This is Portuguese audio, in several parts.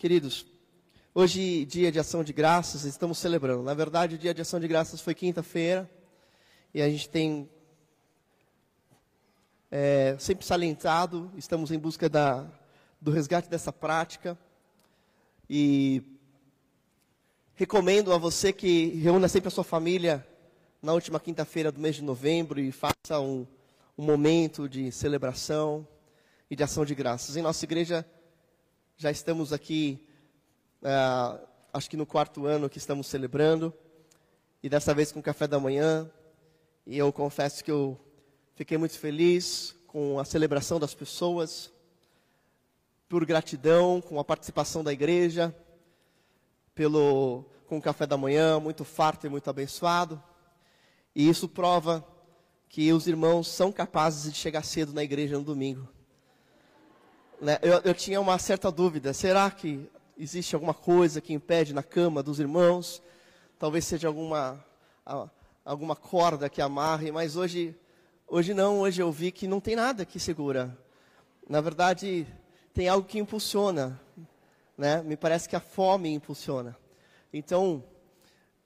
Queridos, hoje, dia de ação de graças, estamos celebrando. Na verdade, o dia de ação de graças foi quinta-feira. E a gente tem é, sempre salientado, estamos em busca da, do resgate dessa prática. E recomendo a você que reúna sempre a sua família na última quinta-feira do mês de novembro e faça um, um momento de celebração e de ação de graças. Em nossa igreja, já estamos aqui, uh, acho que no quarto ano que estamos celebrando, e dessa vez com café da manhã. E eu confesso que eu fiquei muito feliz com a celebração das pessoas, por gratidão com a participação da igreja, pelo com o café da manhã muito farto e muito abençoado. E isso prova que os irmãos são capazes de chegar cedo na igreja no domingo. Né? Eu, eu tinha uma certa dúvida: será que existe alguma coisa que impede na cama dos irmãos? Talvez seja alguma, alguma corda que amarre, mas hoje, hoje não, hoje eu vi que não tem nada que segura. Na verdade, tem algo que impulsiona. Né? Me parece que a fome impulsiona. Então,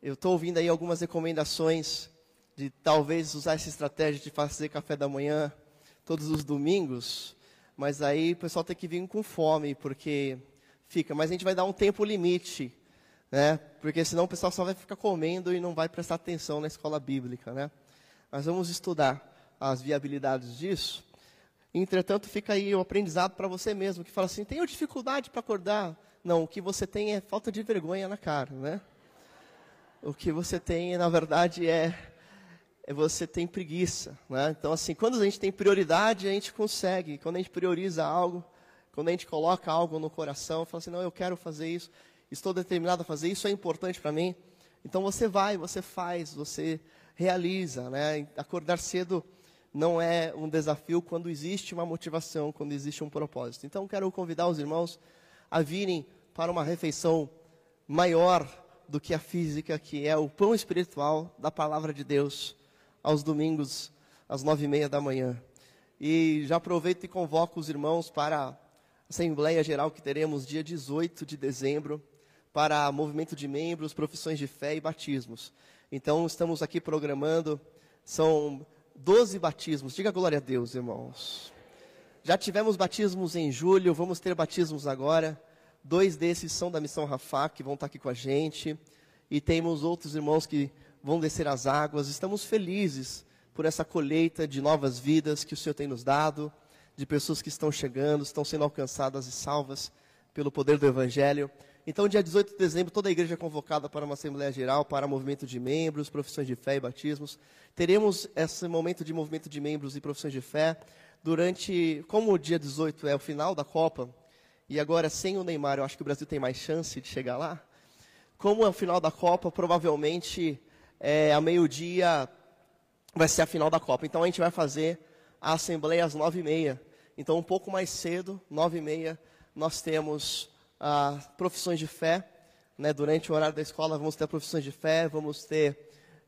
eu estou ouvindo aí algumas recomendações de talvez usar essa estratégia de fazer café da manhã todos os domingos. Mas aí o pessoal tem que vir com fome, porque fica. Mas a gente vai dar um tempo limite, né? Porque senão o pessoal só vai ficar comendo e não vai prestar atenção na escola bíblica, né? Mas vamos estudar as viabilidades disso. Entretanto, fica aí o aprendizado para você mesmo, que fala assim, tenho dificuldade para acordar. Não, o que você tem é falta de vergonha na cara, né? O que você tem, na verdade, é é você tem preguiça. Né? Então, assim, quando a gente tem prioridade, a gente consegue. Quando a gente prioriza algo, quando a gente coloca algo no coração, fala assim, não, eu quero fazer isso, estou determinado a fazer isso, é importante para mim. Então você vai, você faz, você realiza. Né? Acordar cedo não é um desafio quando existe uma motivação, quando existe um propósito. Então quero convidar os irmãos a virem para uma refeição maior do que a física, que é o pão espiritual da palavra de Deus aos domingos, às nove e meia da manhã. E já aproveito e convoco os irmãos para a Assembleia Geral que teremos dia 18 de dezembro, para movimento de membros, profissões de fé e batismos. Então, estamos aqui programando, são 12 batismos. Diga glória a Deus, irmãos. Já tivemos batismos em julho, vamos ter batismos agora. Dois desses são da Missão Rafá, que vão estar aqui com a gente. E temos outros irmãos que vão descer as águas. Estamos felizes por essa colheita de novas vidas que o Senhor tem nos dado, de pessoas que estão chegando, estão sendo alcançadas e salvas pelo poder do Evangelho. Então, dia 18 de dezembro, toda a igreja é convocada para uma Assembleia Geral, para movimento de membros, profissões de fé e batismos. Teremos esse momento de movimento de membros e profissões de fé durante, como o dia 18 é o final da Copa, e agora sem o Neymar, eu acho que o Brasil tem mais chance de chegar lá. Como é o final da Copa, provavelmente é, ao meio-dia vai ser a final da Copa. Então a gente vai fazer a assembleia às nove e meia. Então um pouco mais cedo, nove e meia, nós temos ah, profissões de fé. Né? Durante o horário da escola vamos ter profissões de fé, vamos ter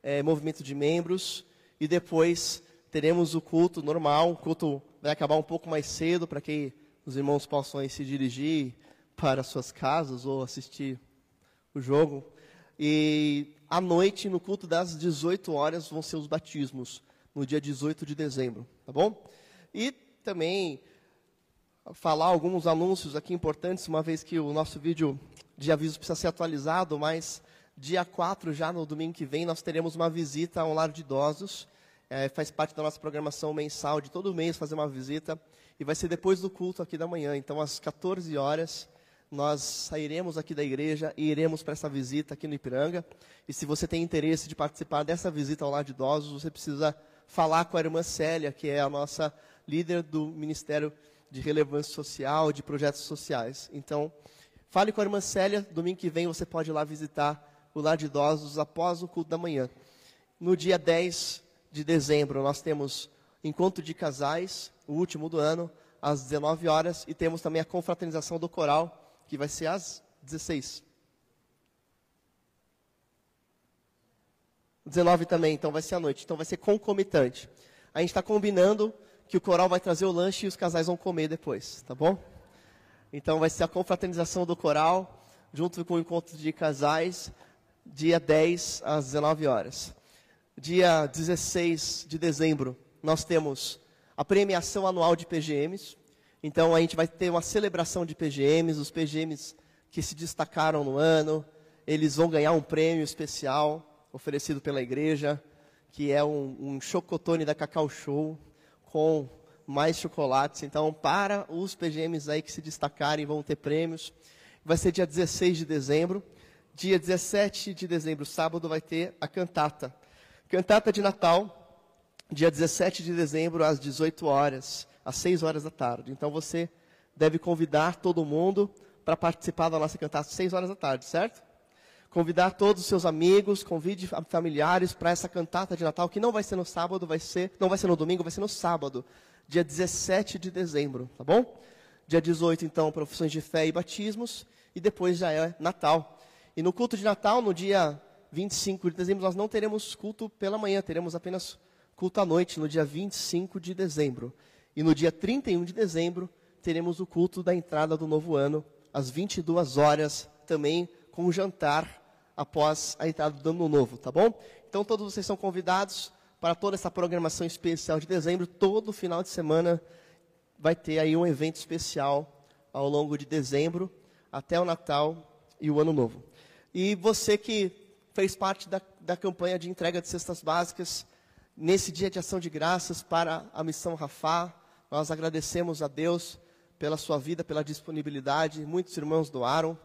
é, movimento de membros e depois teremos o culto normal. O culto vai acabar um pouco mais cedo para que os irmãos possam se dirigir para suas casas ou assistir o jogo. E à noite, no culto das 18 horas, vão ser os batismos, no dia 18 de dezembro, tá bom? E também falar alguns anúncios aqui importantes, uma vez que o nosso vídeo de aviso precisa ser atualizado, mas dia 4, já no domingo que vem, nós teremos uma visita a um lar de idosos. É, faz parte da nossa programação mensal de todo mês fazer uma visita. E vai ser depois do culto aqui da manhã. Então, às 14 horas, nós sairemos aqui da igreja e iremos para essa visita aqui no Ipiranga. E se você tem interesse de participar dessa visita ao lar de idosos, você precisa falar com a irmã Célia, que é a nossa líder do Ministério de Relevância Social, de Projetos Sociais. Então, fale com a irmã Célia, domingo que vem você pode ir lá visitar o lar de idosos após o culto da manhã. No dia 10 de dezembro, nós temos encontro de casais, o último do ano, às 19 horas, e temos também a confraternização do coral, que vai ser às 16. 19 também, então vai ser à noite. Então vai ser concomitante. A gente está combinando que o coral vai trazer o lanche e os casais vão comer depois, tá bom? Então vai ser a confraternização do coral, junto com o encontro de casais, dia 10 às 19 horas. Dia 16 de dezembro, nós temos a premiação anual de PGMs. Então a gente vai ter uma celebração de PGMs, os PGMs que se destacaram no ano, eles vão ganhar um prêmio especial oferecido pela igreja, que é um, um chocotone da Cacau Show com mais chocolates. Então, para os PGMs aí que se destacarem, vão ter prêmios. Vai ser dia 16 de dezembro. Dia 17 de dezembro, sábado, vai ter a cantata. Cantata de Natal, dia 17 de dezembro, às 18 horas, às 6 horas da tarde. Então, você deve convidar todo mundo para participar da nossa cantata às 6 horas da tarde, certo? Convidar todos os seus amigos, convide familiares para essa cantata de Natal, que não vai ser no sábado, vai ser, não vai ser no domingo, vai ser no sábado, dia 17 de dezembro, tá bom? Dia 18, então, profissões de fé e batismos, e depois já é Natal. E no culto de Natal, no dia 25 de dezembro, nós não teremos culto pela manhã, teremos apenas culto à noite, no dia 25 de dezembro. E no dia 31 de dezembro, teremos o culto da entrada do novo ano, às 22 horas, também com um jantar após a entrada do ano novo, tá bom? Então todos vocês são convidados para toda essa programação especial de dezembro. Todo final de semana vai ter aí um evento especial ao longo de dezembro até o Natal e o Ano Novo. E você que fez parte da, da campanha de entrega de cestas básicas, nesse dia de ação de graças para a missão Rafá, nós agradecemos a Deus pela sua vida, pela disponibilidade. Muitos irmãos doaram.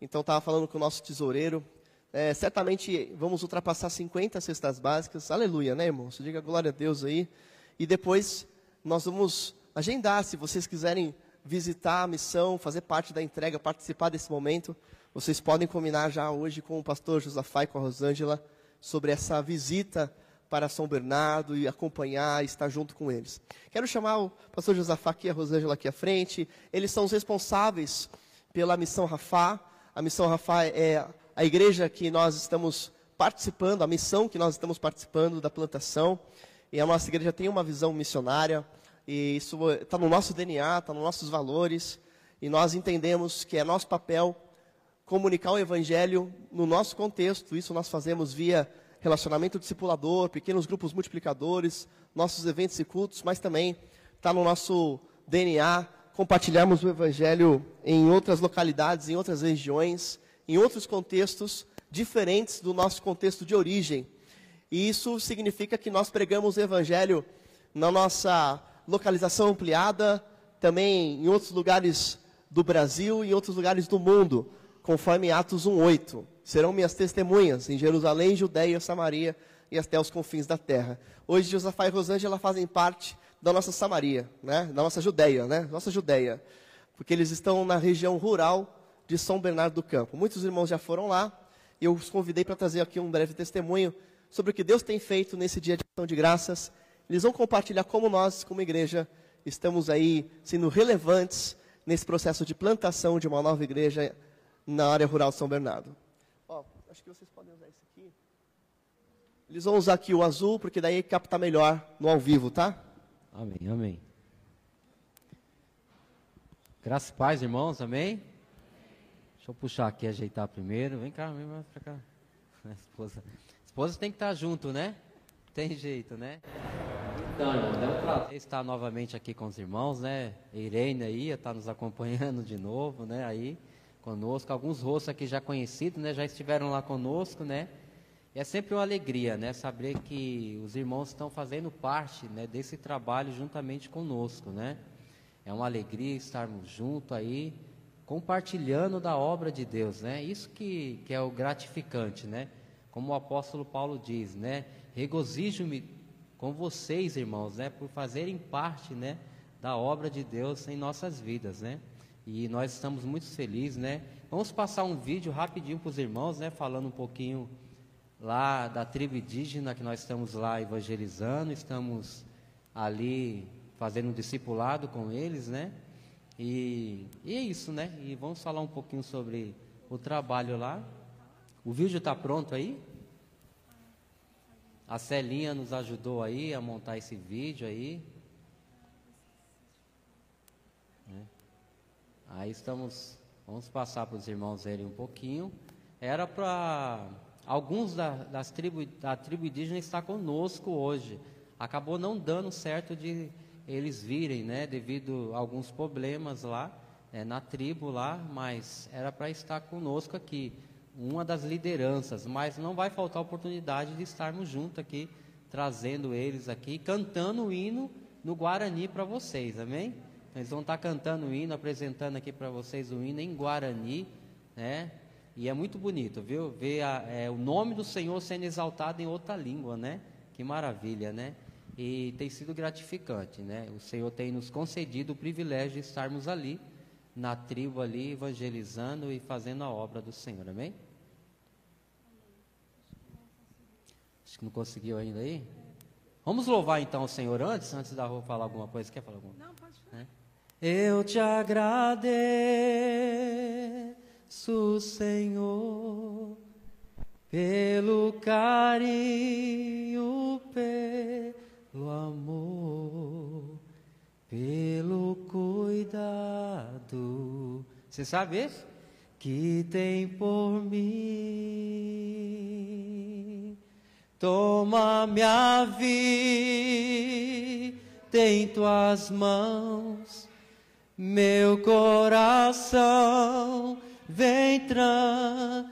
Então, estava falando com o nosso tesoureiro. É, certamente vamos ultrapassar 50 cestas básicas. Aleluia, né, irmãos? Diga glória a Deus aí. E depois nós vamos agendar, se vocês quiserem visitar a missão, fazer parte da entrega, participar desse momento. Vocês podem combinar já hoje com o pastor Josafá e com a Rosângela sobre essa visita para São Bernardo e acompanhar, estar junto com eles. Quero chamar o pastor Josafá aqui, a Rosângela aqui à frente. Eles são os responsáveis pela missão Rafá. A missão Rafa é a igreja que nós estamos participando, a missão que nós estamos participando da plantação. E a nossa igreja tem uma visão missionária, e isso está no nosso DNA, está nos nossos valores, e nós entendemos que é nosso papel comunicar o evangelho no nosso contexto. Isso nós fazemos via relacionamento discipulador, pequenos grupos multiplicadores, nossos eventos e cultos, mas também está no nosso DNA compartilharmos o Evangelho em outras localidades, em outras regiões, em outros contextos diferentes do nosso contexto de origem. E isso significa que nós pregamos o Evangelho na nossa localização ampliada, também em outros lugares do Brasil e em outros lugares do mundo, conforme Atos 1,8. Serão minhas testemunhas em Jerusalém, Judeia, Samaria e até os confins da terra. Hoje, Josafá e Rosângela fazem parte da nossa Samaria, né? da nossa Judéia, né? nossa Judéia, porque eles estão na região rural de São Bernardo do Campo. Muitos irmãos já foram lá, e eu os convidei para trazer aqui um breve testemunho sobre o que Deus tem feito nesse dia de ação de graças. Eles vão compartilhar como nós, como igreja, estamos aí sendo relevantes nesse processo de plantação de uma nova igreja na área rural de São Bernardo. Acho que vocês podem usar esse aqui. Eles vão usar aqui o azul, porque daí capta melhor no ao vivo, tá? Amém, amém. Graças e paz, irmãos, amém? Deixa eu puxar aqui, ajeitar primeiro. Vem cá, vem mais pra cá. A esposa. Esposa tem que estar junto, né? Tem jeito, né? Então, irmãos, é um prazer estar novamente aqui com os irmãos, né? Irene aí está nos acompanhando de novo, né? Aí, conosco. Alguns rostos aqui já conhecidos, né? Já estiveram lá conosco, né? E é sempre uma alegria, né, saber que os irmãos estão fazendo parte, né, desse trabalho juntamente conosco, né? É uma alegria estarmos juntos aí, compartilhando da obra de Deus, né? Isso que, que é o gratificante, né? Como o apóstolo Paulo diz, né? Regozijo-me com vocês, irmãos, né, por fazerem parte, né, da obra de Deus em nossas vidas, né? E nós estamos muito felizes, né? Vamos passar um vídeo rapidinho para os irmãos, né, falando um pouquinho lá da tribo indígena que nós estamos lá evangelizando, estamos ali fazendo um discipulado com eles, né? E, e é isso, né? E vamos falar um pouquinho sobre o trabalho lá. O vídeo está pronto aí? A Celinha nos ajudou aí a montar esse vídeo aí. Aí estamos, vamos passar para os irmãos verem um pouquinho. Era para alguns da, das tribo, da tribo indígena estar conosco hoje. Acabou não dando certo de eles virem, né, devido a alguns problemas lá é, na tribo lá, mas era para estar conosco aqui, uma das lideranças, mas não vai faltar oportunidade de estarmos juntos aqui, trazendo eles aqui, cantando o hino no Guarani para vocês, amém? Eles vão estar cantando o hino, apresentando aqui para vocês o hino em Guarani, né? E é muito bonito, viu? Ver a, é, o nome do Senhor sendo exaltado em outra língua, né? Que maravilha, né? E tem sido gratificante, né? O Senhor tem nos concedido o privilégio de estarmos ali, na tribo ali, evangelizando e fazendo a obra do Senhor, amém? Acho que não conseguiu ainda aí. Vamos louvar então o Senhor antes, antes da Rua falar alguma coisa. Quer falar alguma coisa? Não, pode falar. É? Eu te agradeço Senhor, pelo carinho, pelo amor, pelo cuidado. Você sabe esse? Que tem por mim. Toma minha vida em tuas mãos, meu coração vem transformar.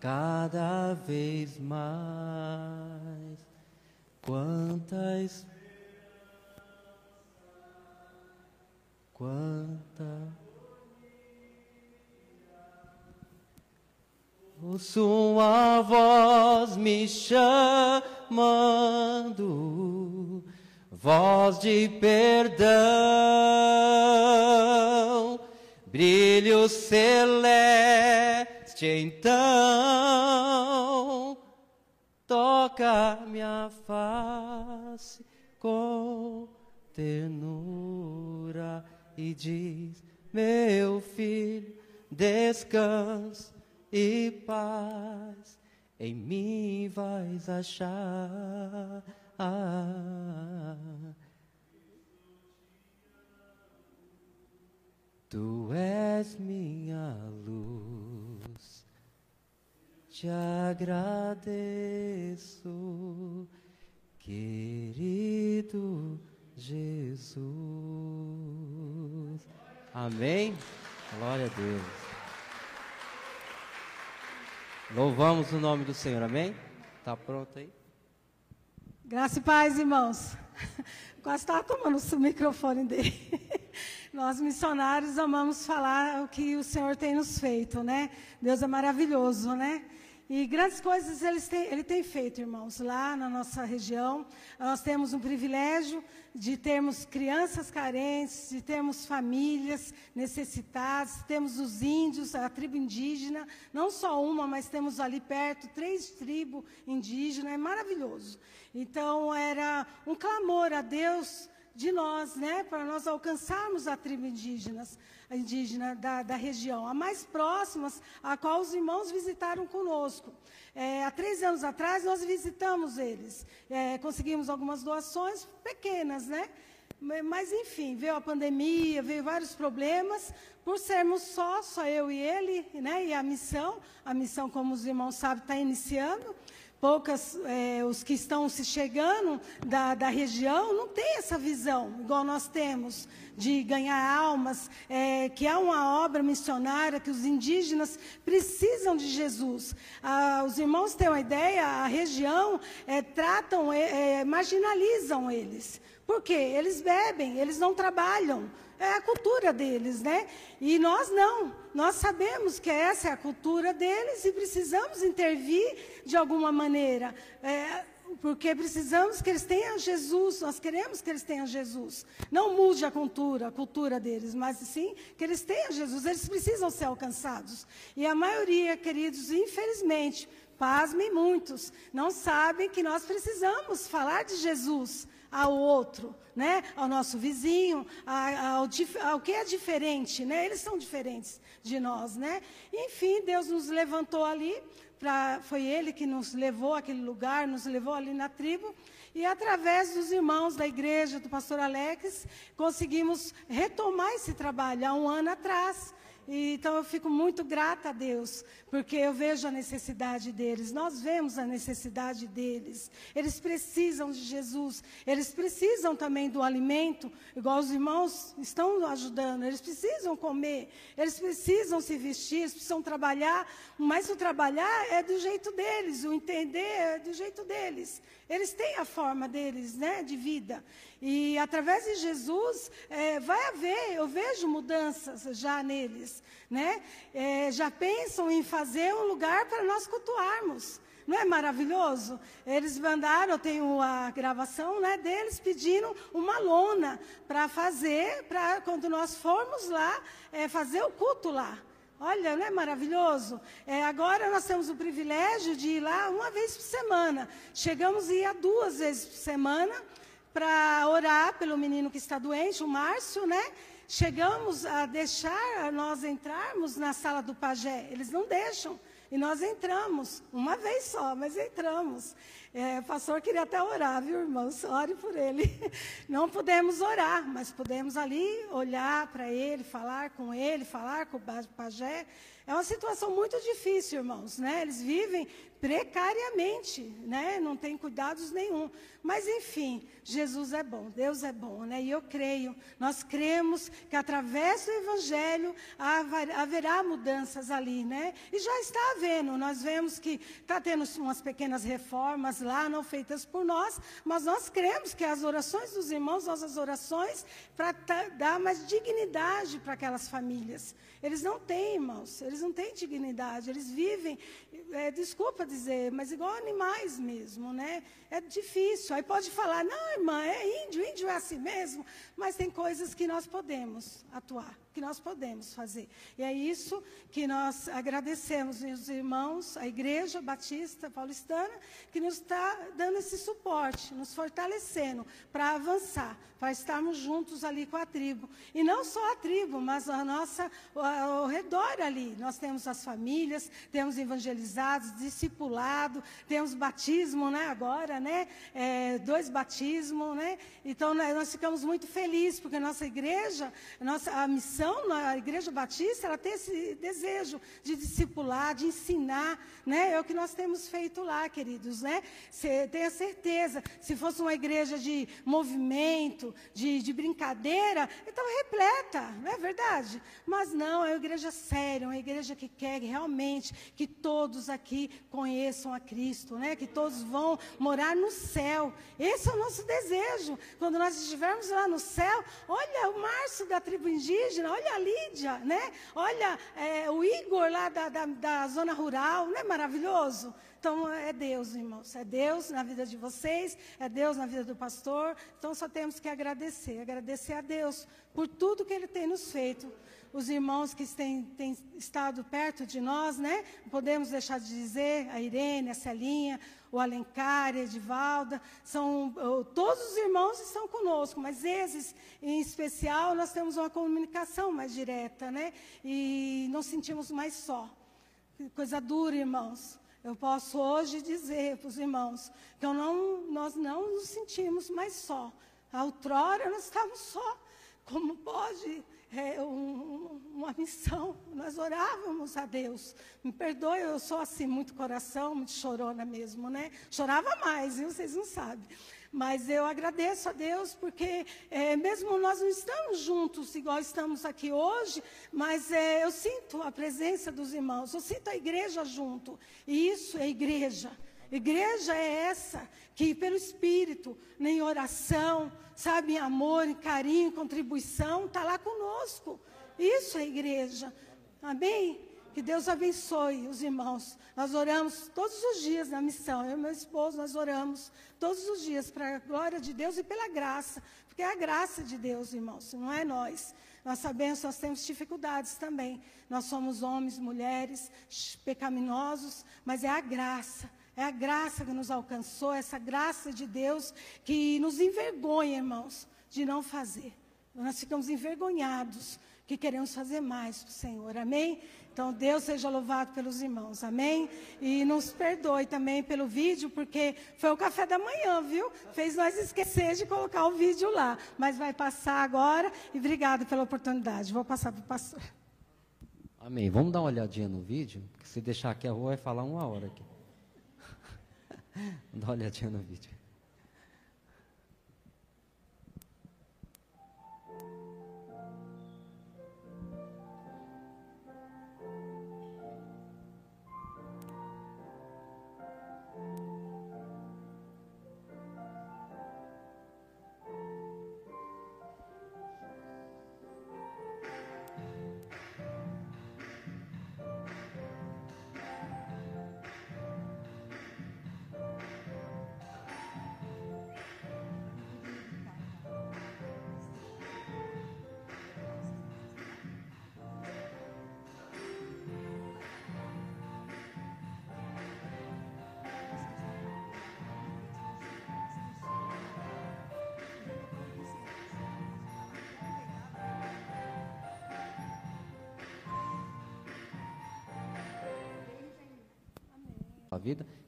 Cada vez mais, quantas, quanta Sua voz me chamando, voz de perdão, brilho celeste então, toca minha face com ternura e diz, meu filho, descansa e paz em mim vais achar. Tu és minha luz, te agradeço, querido Jesus. Amém? Glória a Deus. Louvamos o nome do Senhor, amém? Está pronto aí? Graça e paz, irmãos. Quase estava tomando o microfone dele. Nós, missionários, amamos falar o que o Senhor tem nos feito, né? Deus é maravilhoso, né? E grandes coisas ele tem, ele tem feito, irmãos. Lá na nossa região, nós temos um privilégio de termos crianças carentes, de termos famílias necessitadas, temos os índios, a tribo indígena, não só uma, mas temos ali perto três tribos indígenas, é maravilhoso. Então, era um clamor a Deus de nós, né, para nós alcançarmos a tribo indígenas indígena da, da região, a mais próximas, a qual os irmãos visitaram conosco. É, há três anos atrás, nós visitamos eles. É, conseguimos algumas doações pequenas, né? Mas, enfim, veio a pandemia, veio vários problemas. Por sermos só, só eu e ele, né? E a missão, a missão, como os irmãos sabem, está iniciando poucas, é, os que estão se chegando da, da região, não tem essa visão, igual nós temos, de ganhar almas, é, que há uma obra missionária, que os indígenas precisam de Jesus. Ah, os irmãos têm uma ideia, a região é, tratam, marginalizam eles. Por quê? Eles bebem, eles não trabalham é a cultura deles, né? E nós não. Nós sabemos que essa é a cultura deles e precisamos intervir de alguma maneira. É, porque precisamos que eles tenham Jesus, nós queremos que eles tenham Jesus. Não mude a cultura, a cultura deles, mas sim que eles tenham Jesus. Eles precisam ser alcançados. E a maioria, queridos, infelizmente, pasmem muitos, não sabem que nós precisamos falar de Jesus ao outro, né? ao nosso vizinho, ao, ao, que é diferente. Né? Eles são diferentes de nós. Né? Enfim, Deus nos levantou ali pra, foi ele que nos levou àquele lugar, nos levou ali na tribo. E através dos irmãos da igreja, do pastor Alex, conseguimos retomar esse trabalho há um ano atrás. E, então eu fico muito grata a Deus, porque eu vejo a necessidade deles, nós vemos a necessidade deles. Eles precisam de Jesus, eles precisam também do alimento, igual os irmãos estão ajudando, eles precisam comer, eles precisam se vestir, eles precisam trabalhar, mas o trabalhar é do jeito deles, o entender é do jeito deles. Eles têm a forma deles, né, de vida. E através de Jesus é, vai haver, eu vejo mudanças já neles, né? É, já pensam em fazer um lugar para nós cultuarmos. Não é maravilhoso? Eles mandaram, eu tenho a gravação né, deles pedindo uma lona para fazer, para quando nós formos lá, é, fazer o culto lá. Olha, não é maravilhoso? É, agora nós temos o privilégio de ir lá uma vez por semana. Chegamos a ir duas vezes por semana para orar pelo menino que está doente, o Márcio, né? Chegamos a deixar nós entrarmos na sala do pajé. Eles não deixam. E nós entramos, uma vez só, mas entramos. É, o pastor queria até orar, viu, irmãos? Ore por ele. Não podemos orar, mas podemos ali olhar para ele, falar com ele, falar com o pajé. É uma situação muito difícil, irmãos, né? Eles vivem precariamente, né? Não tem cuidados nenhum. Mas enfim, Jesus é bom, Deus é bom, né? E eu creio, nós cremos que através do evangelho haverá mudanças ali, né? E já está havendo. Nós vemos que está tendo umas pequenas reformas lá, não feitas por nós, mas nós cremos que as orações dos irmãos, nossas orações, para dar mais dignidade para aquelas famílias. Eles não têm, irmãos, eles não têm dignidade, eles vivem, é, desculpa dizer, mas igual animais mesmo, né? É difícil. Aí pode falar, não, irmã, é índio, índio é assim mesmo, mas tem coisas que nós podemos atuar que nós podemos fazer. E é isso que nós agradecemos os irmãos, a Igreja Batista Paulistana, que nos está dando esse suporte, nos fortalecendo para avançar, para estarmos juntos ali com a tribo. E não só a tribo, mas a nossa, ao redor ali. Nós temos as famílias, temos evangelizados, discipulado, temos batismo, né, agora, né, é, dois batismos, né. Então, né, nós ficamos muito felizes, porque nossa igreja, nossa a missão missão na Igreja Batista, ela tem esse desejo de discipular, de ensinar, né? É o que nós temos feito lá, queridos, né? Cê, tenha certeza, se fosse uma igreja de movimento, de, de brincadeira, então repleta, não é verdade? Mas não, é uma igreja séria, uma igreja que quer realmente que todos aqui conheçam a Cristo, né? Que todos vão morar no céu. Esse é o nosso desejo. Quando nós estivermos lá no céu, olha o Márcio da tribo indígena, olha a Lídia, né? Olha é, o Igor lá da, da, da zona rural, não é maravilhoso? Então é Deus, irmãos, é Deus na vida de vocês, é Deus na vida do pastor. Então só temos que agradecer, agradecer a Deus por tudo que Ele tem nos feito os irmãos que têm, têm, estado perto de nós, né? Podemos deixar de dizer, a Irene, a Celinha, o Alencar, Edivalda, são, todos os irmãos estão conosco, mas esses, em especial, nós temos uma comunicação mais direta, né? E nos sentimos mais só. Coisa dura, irmãos. Eu posso hoje dizer para os irmãos que não, nós não nos sentimos mais só. Outrora nós estávamos só. Como pode é, um, uma missão. Nós orávamos a Deus. Me perdoe, eu sou assim, muito coração, muito chorona mesmo, né? Chorava mais, viu? Vocês não sabem. Mas eu agradeço a Deus porque, é, mesmo nós não estamos juntos igual estamos aqui hoje, mas é, eu sinto a presença dos irmãos, eu sinto a igreja junto. E isso é igreja. Igreja é essa que, pelo Espírito, em oração, sabe, amor, carinho, contribuição, está lá conosco. Isso é igreja. Amém? Que Deus abençoe os irmãos. Nós oramos todos os dias na missão. Eu e meu esposo, nós oramos todos os dias para a glória de Deus e pela graça. Porque é a graça de Deus, irmãos, não é nós. Nós sabemos, nós temos dificuldades também. Nós somos homens, mulheres, pecaminosos, mas é a graça. É a graça que nos alcançou, essa graça de Deus que nos envergonha, irmãos, de não fazer. Nós ficamos envergonhados que queremos fazer mais para o Senhor. Amém? Então, Deus seja louvado pelos irmãos, amém? E nos perdoe também pelo vídeo, porque foi o café da manhã, viu? Fez nós esquecer de colocar o vídeo lá. Mas vai passar agora e obrigado pela oportunidade. Vou passar para o pastor. Amém. Vamos dar uma olhadinha no vídeo, porque se deixar aqui a rua vai falar uma hora aqui. Dar uma olhadinha no vídeo.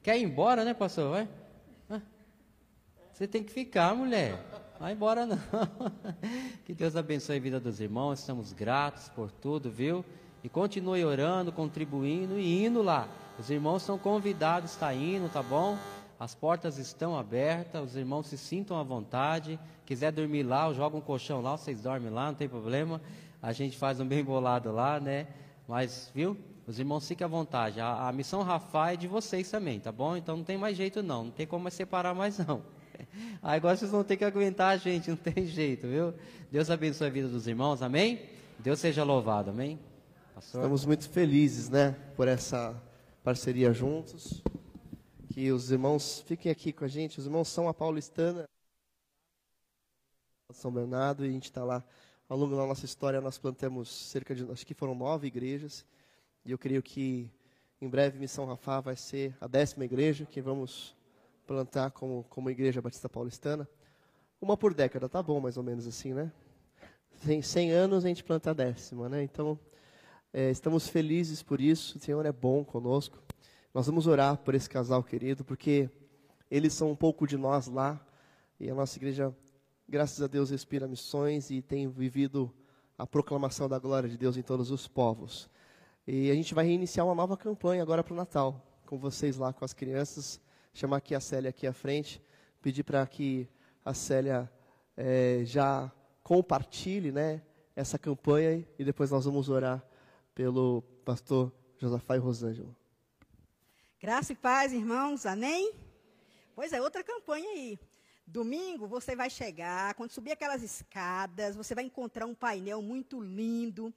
Quer ir embora, né, pastor? Vai? Você tem que ficar, mulher. Vai embora não. Que Deus abençoe a vida dos irmãos. Estamos gratos por tudo, viu? E continue orando, contribuindo e indo lá. Os irmãos são convidados, está indo, tá bom? As portas estão abertas, os irmãos se sintam à vontade. Quiser dormir lá, joga um colchão lá, vocês dormem lá, não tem problema. A gente faz um bem bolado lá, né? Mas, viu? Os irmãos fiquem à vontade. A, a, missão Rafa é de vocês também, tá bom? Então não tem mais jeito não, não tem como separar mais não. Aí agora vocês vão ter que aguentar a gente, não tem jeito, viu? Deus abençoe a vida dos irmãos, amém? Deus seja louvado, amém? Pastor? Estamos muito felizes, né, por essa parceria juntos. Que os irmãos fiquem aqui com a gente. Os irmãos são a paulistana, São Bernardo, e a gente está lá. Ao longo da nossa história, nós plantamos cerca de, acho que foram nove igrejas. E eu creio que em breve Missão Rafa vai ser a décima igreja que vamos plantar como, como igreja batista paulistana. Uma por década, tá bom mais ou menos assim, né? Em 100 anos a gente planta a décima, né? Então, é, estamos felizes por isso. O Senhor é bom conosco. Nós vamos orar por esse casal querido, porque eles são um pouco de nós lá. E a nossa igreja, graças a Deus, respira missões e tem vivido a proclamação da glória de Deus em todos os povos. E a gente vai reiniciar uma nova campanha agora para o Natal, com vocês lá, com as crianças. Chamar aqui a Célia aqui à frente, pedir para que a Célia é, já compartilhe né, essa campanha e depois nós vamos orar pelo pastor Josafá e Rosângela. Graça e paz, irmãos, amém? Pois é, outra campanha aí. Domingo você vai chegar, quando subir aquelas escadas, você vai encontrar um painel muito lindo.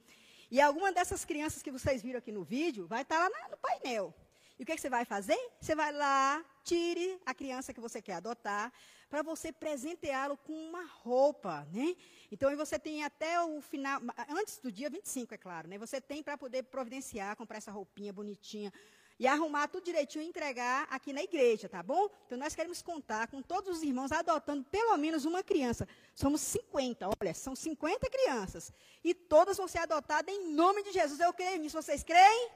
E alguma dessas crianças que vocês viram aqui no vídeo vai estar lá no painel. E o que, é que você vai fazer? Você vai lá, tire a criança que você quer adotar, para você presenteá-lo com uma roupa, né? Então, você tem até o final, antes do dia 25, é claro, né? Você tem para poder providenciar, comprar essa roupinha bonitinha, e arrumar tudo direitinho e entregar aqui na igreja, tá bom? Então nós queremos contar com todos os irmãos adotando pelo menos uma criança. Somos 50, olha, são 50 crianças. E todas vão ser adotadas em nome de Jesus. Eu creio nisso. Vocês creem?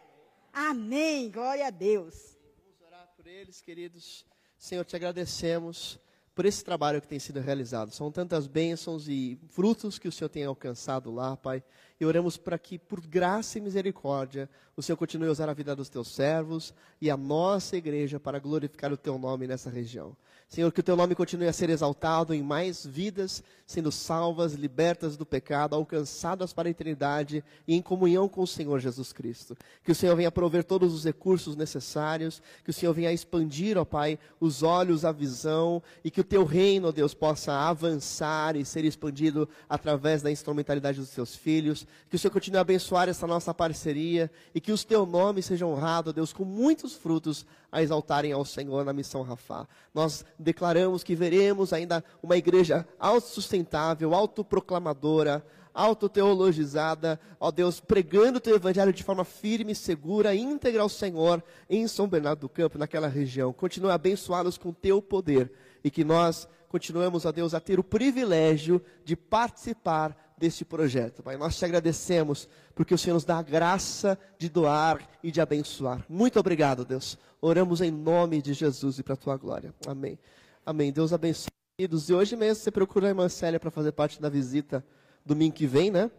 Amém. Glória a Deus. Vamos orar por eles, queridos. Senhor, te agradecemos por esse trabalho que tem sido realizado. São tantas bênçãos e frutos que o Senhor tem alcançado lá, Pai. E oramos para que, por graça e misericórdia, o Senhor continue a usar a vida dos teus servos e a nossa igreja para glorificar o teu nome nessa região. Senhor, que o teu nome continue a ser exaltado em mais vidas, sendo salvas, libertas do pecado, alcançadas para a eternidade e em comunhão com o Senhor Jesus Cristo. Que o Senhor venha prover todos os recursos necessários, que o Senhor venha expandir, ó Pai, os olhos, a visão, e que o teu reino, ó Deus, possa avançar e ser expandido através da instrumentalidade dos teus filhos. Que o Senhor continue a abençoar essa nossa parceria e que os teu nome seja honrado, ó Deus, com muitos frutos a exaltarem ao Senhor na missão Rafá. Nós declaramos que veremos ainda uma igreja autossustentável, autoproclamadora, autoteologizada, ó Deus, pregando o teu evangelho de forma firme, segura, íntegra ao Senhor em São Bernardo do Campo, naquela região. Continua a abençoá-los com teu poder e que nós continuemos, ó Deus, a ter o privilégio de participar deste projeto. Pai, nós te agradecemos porque o Senhor nos dá a graça de doar e de abençoar. Muito obrigado, Deus. Oramos em nome de Jesus e para a tua glória. Amém. Amém. Deus abençoe. E hoje mesmo você procura a irmã Célia para fazer parte da visita domingo que vem, né?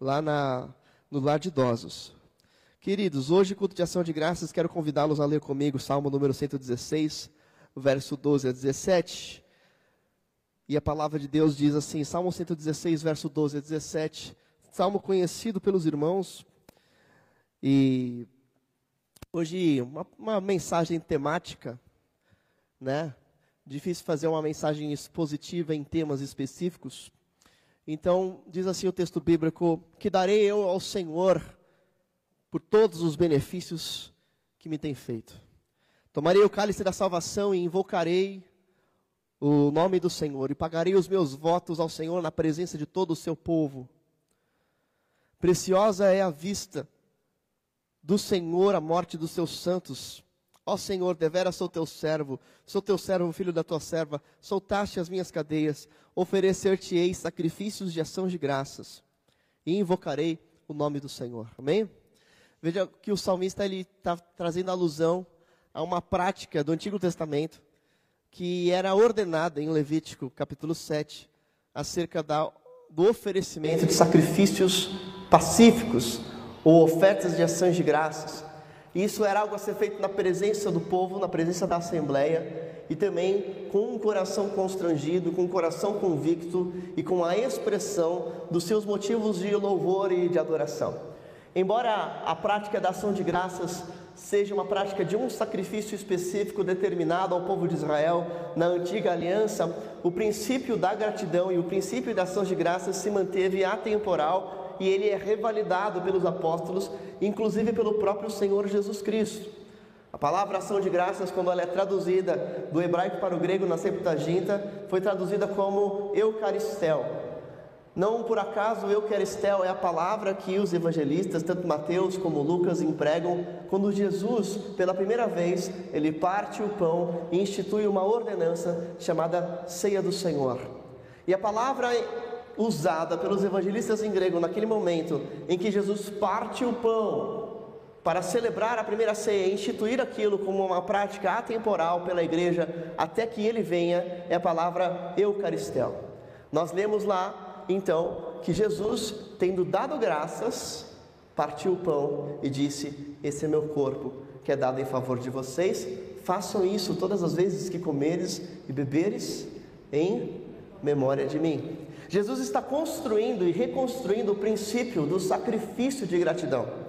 Lá na, no lar de idosos. Queridos, hoje, culto de ação de graças, quero convidá-los a ler comigo Salmo número 116, verso 12 a 17. E a palavra de Deus diz assim, Salmo 116, verso 12 a 17, salmo conhecido pelos irmãos. E hoje uma, uma mensagem temática, né? Difícil fazer uma mensagem expositiva em temas específicos. Então, diz assim o texto bíblico: Que darei eu ao Senhor por todos os benefícios que me tem feito. Tomarei o cálice da salvação e invocarei o nome do Senhor e pagarei os meus votos ao Senhor na presença de todo o seu povo. Preciosa é a vista do Senhor a morte dos seus santos. Ó Senhor, devera sou teu servo, sou teu servo, filho da tua serva, soltaste as minhas cadeias, oferecer-te-ei sacrifícios de ação de graças, e invocarei o nome do Senhor. Amém? Veja que o salmista ele está trazendo alusão a uma prática do Antigo Testamento, que era ordenada em Levítico, capítulo 7, acerca da, do oferecimento de sacrifícios pacíficos ou ofertas de ações de graças. Isso era algo a ser feito na presença do povo, na presença da assembleia e também com um coração constrangido, com um coração convicto e com a expressão dos seus motivos de louvor e de adoração. Embora a prática da ação de graças seja uma prática de um sacrifício específico determinado ao povo de Israel na antiga aliança, o princípio da gratidão e o princípio da ação de graças se manteve atemporal e ele é revalidado pelos apóstolos, inclusive pelo próprio Senhor Jesus Cristo. A palavra ação de graças, quando ela é traduzida do hebraico para o grego na Septuaginta, foi traduzida como Eucaristel, não por acaso Eucaristel é a palavra que os evangelistas, tanto Mateus como Lucas, empregam quando Jesus, pela primeira vez, ele parte o pão e institui uma ordenança chamada Ceia do Senhor. E a palavra usada pelos evangelistas em grego naquele momento em que Jesus parte o pão para celebrar a primeira ceia e instituir aquilo como uma prática atemporal pela igreja até que ele venha, é a palavra Eucaristel. Nós lemos lá então que Jesus, tendo dado graças, partiu o pão e disse: Esse é meu corpo, que é dado em favor de vocês. Façam isso todas as vezes que comeres e beberes em memória de mim. Jesus está construindo e reconstruindo o princípio do sacrifício de gratidão.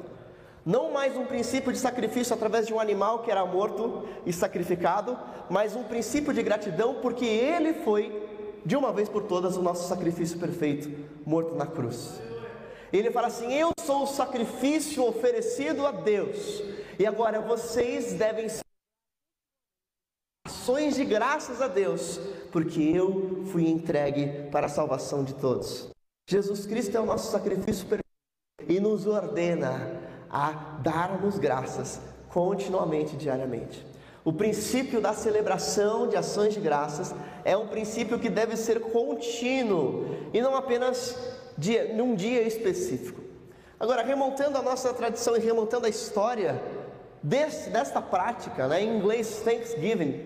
Não mais um princípio de sacrifício através de um animal que era morto e sacrificado, mas um princípio de gratidão porque ele foi de uma vez por todas o nosso sacrifício perfeito, morto na cruz. Ele fala assim: Eu sou o sacrifício oferecido a Deus, e agora vocês devem ser ações de graças a Deus, porque eu fui entregue para a salvação de todos. Jesus Cristo é o nosso sacrifício perfeito e nos ordena a darmos graças continuamente, diariamente. O princípio da celebração de ações de graças é um princípio que deve ser contínuo e não apenas dia, num dia específico. Agora, remontando a nossa tradição e remontando a história desse, desta prática, né, em inglês Thanksgiving,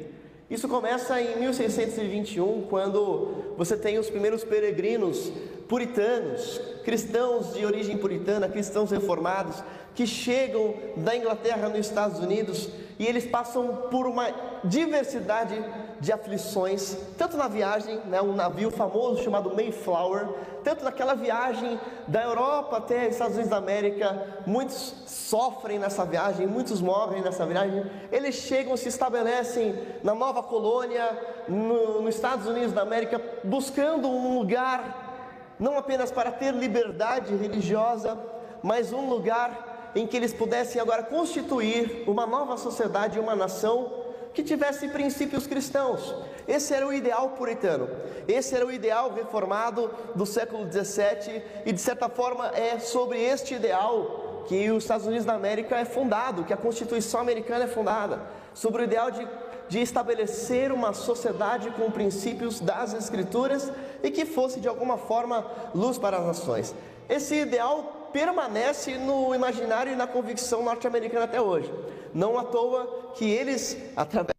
isso começa em 1621, quando você tem os primeiros peregrinos puritanos, cristãos de origem puritana, cristãos reformados, que chegam da Inglaterra nos Estados Unidos e eles passam por uma diversidade de aflições, tanto na viagem, né, um navio famoso chamado Mayflower, tanto naquela viagem da Europa até os Estados Unidos da América, muitos sofrem nessa viagem, muitos morrem nessa viagem. Eles chegam, se estabelecem na nova colônia, no, nos Estados Unidos da América, buscando um lugar, não apenas para ter liberdade religiosa, mas um lugar em que eles pudessem agora constituir uma nova sociedade, uma nação que tivesse princípios cristãos. Esse era o ideal puritano, esse era o ideal reformado do século 17 e de certa forma é sobre este ideal que os Estados Unidos da América é fundado, que a Constituição americana é fundada, sobre o ideal de, de estabelecer uma sociedade com princípios das Escrituras e que fosse de alguma forma luz para as nações. Esse ideal permanece no imaginário e na convicção norte-americana até hoje. Não à toa que eles, através.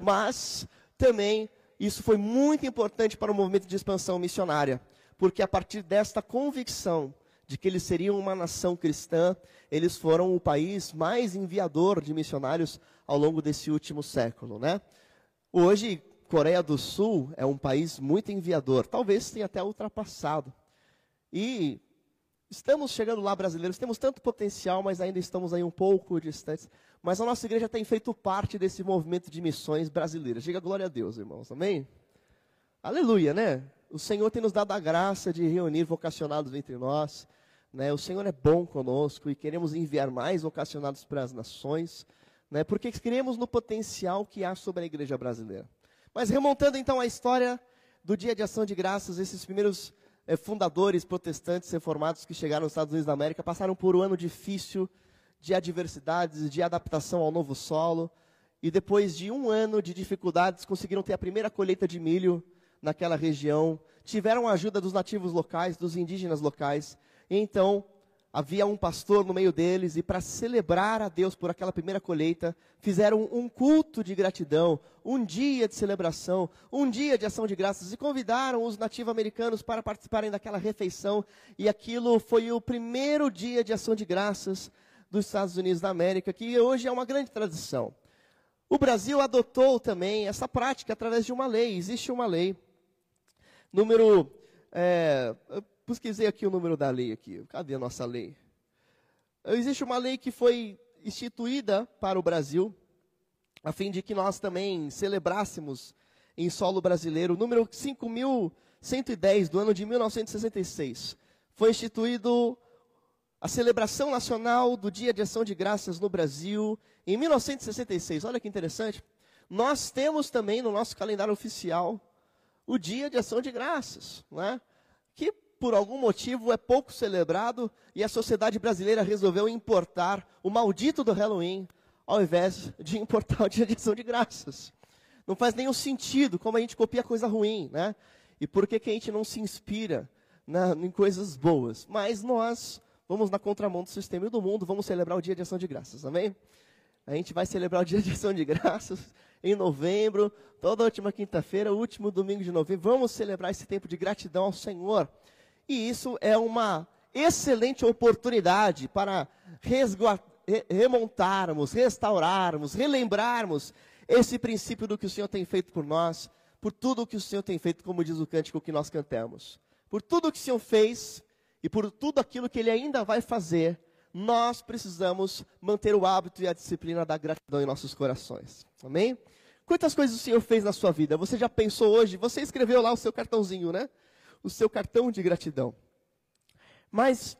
Mas também isso foi muito importante para o movimento de expansão missionária, porque a partir desta convicção de que eles seriam uma nação cristã, eles foram o país mais enviador de missionários ao longo desse último século, né? Hoje, Coreia do Sul é um país muito enviador, talvez tenha até ultrapassado. E estamos chegando lá, brasileiros, temos tanto potencial, mas ainda estamos aí um pouco distantes. Mas a nossa igreja tem feito parte desse movimento de missões brasileiras. Diga glória a Deus, irmãos, amém? Aleluia, né? O Senhor tem nos dado a graça de reunir vocacionados entre nós. Né? O Senhor é bom conosco e queremos enviar mais vocacionados para as nações, né? porque cremos no potencial que há sobre a igreja brasileira. Mas remontando então a história do Dia de Ação de Graças, esses primeiros é, fundadores protestantes reformados que chegaram nos Estados Unidos da América passaram por um ano difícil de adversidades, de adaptação ao novo solo. E depois de um ano de dificuldades, conseguiram ter a primeira colheita de milho naquela região. Tiveram a ajuda dos nativos locais, dos indígenas locais. E então havia um pastor no meio deles, e para celebrar a Deus por aquela primeira colheita, fizeram um culto de gratidão, um dia de celebração, um dia de ação de graças, e convidaram os nativo-americanos para participarem daquela refeição, e aquilo foi o primeiro dia de ação de graças dos Estados Unidos da América, que hoje é uma grande tradição. O Brasil adotou também essa prática através de uma lei, existe uma lei, número. É, pesquisei aqui o número da lei aqui. Cadê a nossa lei? Existe uma lei que foi instituída para o Brasil, a fim de que nós também celebrássemos em solo brasileiro, o número 5110 do ano de 1966. Foi instituído a celebração nacional do Dia de Ação de Graças no Brasil em 1966. Olha que interessante. Nós temos também no nosso calendário oficial o Dia de Ação de Graças, né? que por algum motivo, é pouco celebrado e a sociedade brasileira resolveu importar o maldito do Halloween ao invés de importar o dia de ação de graças. Não faz nenhum sentido como a gente copia coisa ruim, né? E por que, que a gente não se inspira na, em coisas boas? Mas nós vamos na contramão do sistema e do mundo, vamos celebrar o dia de ação de graças, amém? A gente vai celebrar o dia de ação de graças em novembro, toda última quinta-feira, último domingo de novembro. Vamos celebrar esse tempo de gratidão ao Senhor. E isso é uma excelente oportunidade para remontarmos, restaurarmos, relembrarmos esse princípio do que o Senhor tem feito por nós, por tudo o que o Senhor tem feito, como diz o cântico que nós cantamos. Por tudo o que o Senhor fez e por tudo aquilo que Ele ainda vai fazer, nós precisamos manter o hábito e a disciplina da gratidão em nossos corações. Amém? Quantas coisas o Senhor fez na sua vida? Você já pensou hoje? Você escreveu lá o seu cartãozinho, né? O seu cartão de gratidão. Mas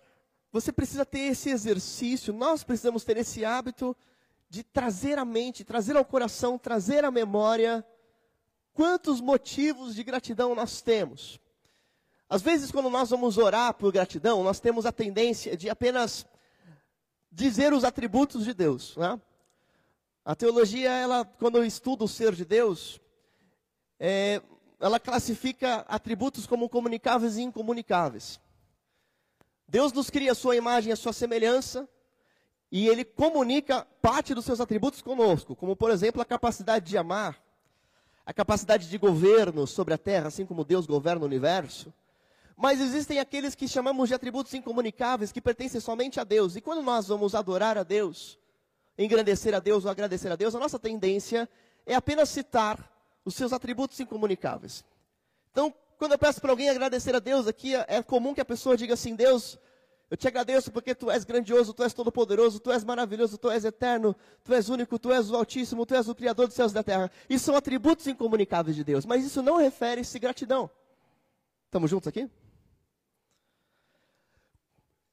você precisa ter esse exercício, nós precisamos ter esse hábito de trazer à mente, trazer ao coração, trazer à memória quantos motivos de gratidão nós temos. Às vezes, quando nós vamos orar por gratidão, nós temos a tendência de apenas dizer os atributos de Deus. Né? A teologia, ela, quando eu estudo o ser de Deus, é, ela classifica atributos como comunicáveis e incomunicáveis. Deus nos cria a sua imagem a sua semelhança, e ele comunica parte dos seus atributos conosco, como por exemplo a capacidade de amar, a capacidade de governo sobre a terra, assim como Deus governa o universo. Mas existem aqueles que chamamos de atributos incomunicáveis, que pertencem somente a Deus. E quando nós vamos adorar a Deus, engrandecer a Deus ou agradecer a Deus, a nossa tendência é apenas citar os seus atributos incomunicáveis. Então, quando eu peço para alguém agradecer a Deus aqui, é comum que a pessoa diga assim: Deus, eu te agradeço porque tu és grandioso, tu és todo-poderoso, tu és maravilhoso, tu és eterno, tu és único, tu és o Altíssimo, tu és o Criador dos céus e da terra. Isso são atributos incomunicáveis de Deus, mas isso não refere-se gratidão. Estamos juntos aqui?